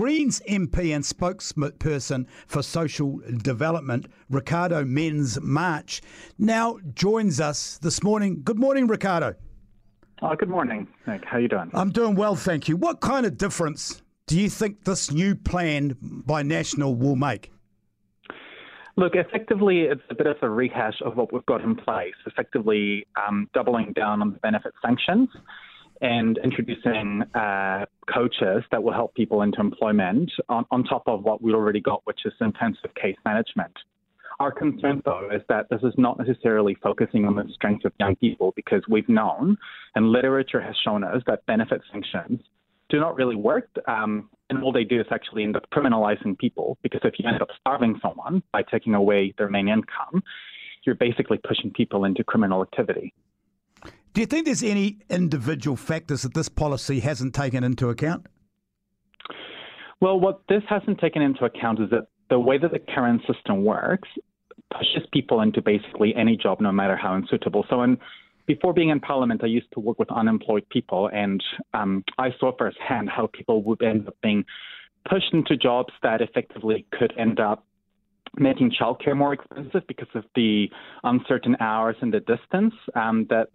Greens MP and spokesperson for social development, Ricardo Menéndez March, now joins us this morning. Good morning, Ricardo. Oh, good morning, Nick. How you doing? I'm doing well, thank you. What kind of difference do you think this new plan by National will make? Look, effectively, it's a bit of a rehash of what we've got in place, effectively um, doubling down on the benefit sanctions and introducing uh, coaches that will help people into employment on, on top of what we already got, which is intensive case management. Our concern, though, is that this is not necessarily focusing on the strength of young people because we've known and literature has shown us that benefit sanctions do not really work. Um, and all they do is actually end up criminalizing people because if you end up starving someone by taking away their main income, you're basically pushing people into criminal activity. Do you think there's any individual factors that this policy hasn't taken into account? Well, what this hasn't taken into account is that the way that the current system works pushes people into basically any job, no matter how unsuitable. So, in, before being in Parliament, I used to work with unemployed people, and um, I saw firsthand how people would end up being pushed into jobs that effectively could end up making childcare more expensive because of the uncertain hours and the distance um, that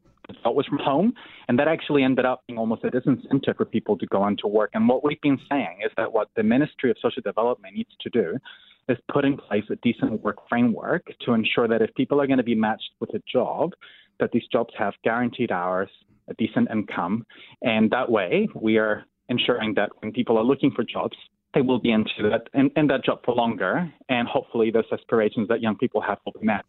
thought was from home. And that actually ended up being almost a disincentive for people to go on to work. And what we've been saying is that what the Ministry of Social Development needs to do is put in place a decent work framework to ensure that if people are going to be matched with a job, that these jobs have guaranteed hours, a decent income, and that way we are ensuring that when people are looking for jobs, they will be into that in, in that job for longer, and hopefully those aspirations that young people have will be met.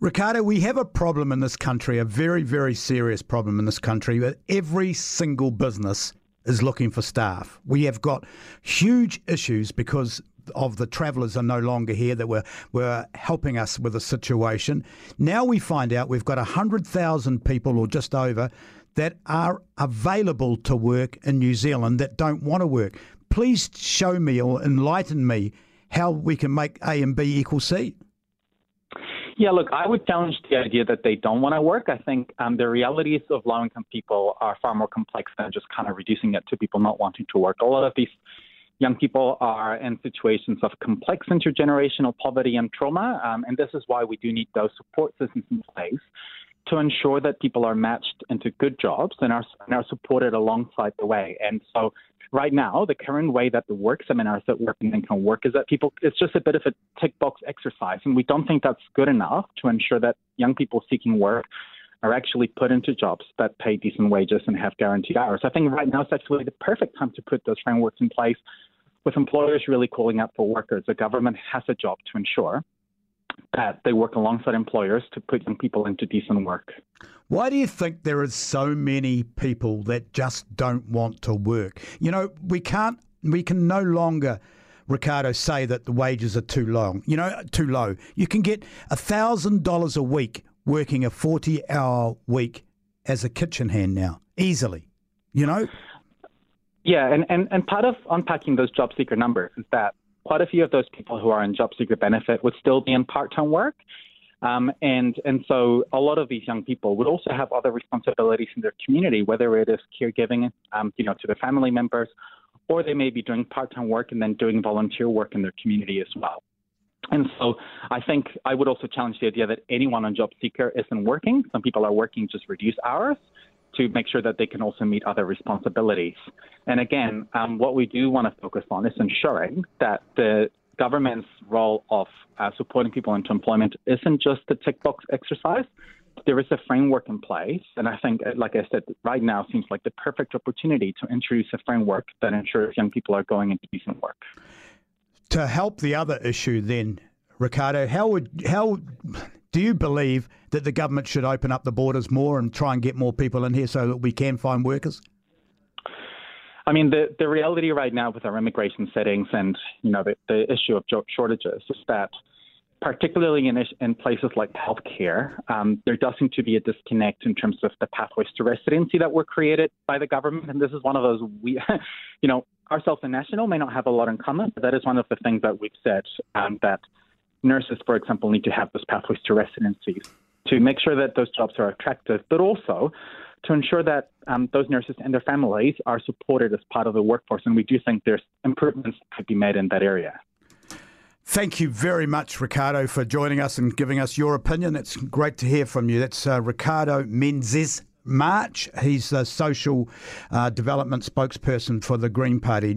Ricardo, we have a problem in this country, a very, very serious problem in this country, that every single business is looking for staff. We have got huge issues because of the travellers are no longer here that were, were helping us with the situation. Now we find out we've got 100,000 people or just over that are available to work in New Zealand that don't want to work. Please show me or enlighten me how we can make A and B equal C. Yeah, look, I would challenge the idea that they don't want to work. I think um, the realities of low income people are far more complex than just kind of reducing it to people not wanting to work. A lot of these young people are in situations of complex intergenerational poverty and trauma, um, and this is why we do need those support systems in place to ensure that people are matched into good jobs and are, and are supported alongside the way. And so right now, the current way that the work seminars that work and can work is that people, it's just a bit of a tick box exercise. And we don't think that's good enough to ensure that young people seeking work are actually put into jobs that pay decent wages and have guaranteed hours. I think right now is actually the perfect time to put those frameworks in place with employers really calling out for workers. The government has a job to ensure that they work alongside employers to put young people into decent work. Why do you think there are so many people that just don't want to work? You know, we can't, we can no longer, Ricardo, say that the wages are too long. You know, too low. You can get a thousand dollars a week working a forty-hour week as a kitchen hand now, easily. You know. Yeah, and, and, and part of unpacking those job seeker numbers is that quite a few of those people who are in job seeker benefit would still be in part time work. Um, and and so a lot of these young people would also have other responsibilities in their community, whether it is caregiving, um, you know, to their family members, or they may be doing part-time work and then doing volunteer work in their community as well. And so I think I would also challenge the idea that anyone on job seeker isn't working. Some people are working just reduced hours to make sure that they can also meet other responsibilities. And again, um, what we do want to focus on is ensuring that the government's role of uh, supporting people into employment isn't just a tick box exercise. There is a framework in place, and I think, uh, like I said, right now seems like the perfect opportunity to introduce a framework that ensures young people are going into decent work. To help the other issue, then, Ricardo, how would how do you believe that the government should open up the borders more and try and get more people in here so that we can find workers? I mean, the, the reality right now with our immigration settings and, you know, the, the issue of job shortages is that particularly in, in places like healthcare, um, there does seem to be a disconnect in terms of the pathways to residency that were created by the government. And this is one of those, we, you know, ourselves and National may not have a lot in common, but that is one of the things that we've said um, that – nurses, for example, need to have those pathways to residencies to make sure that those jobs are attractive, but also to ensure that um, those nurses and their families are supported as part of the workforce. And we do think there's improvements that could be made in that area. Thank you very much, Ricardo, for joining us and giving us your opinion. It's great to hear from you. That's uh, Ricardo Menéndez March. He's the social uh, development spokesperson for the Green Party.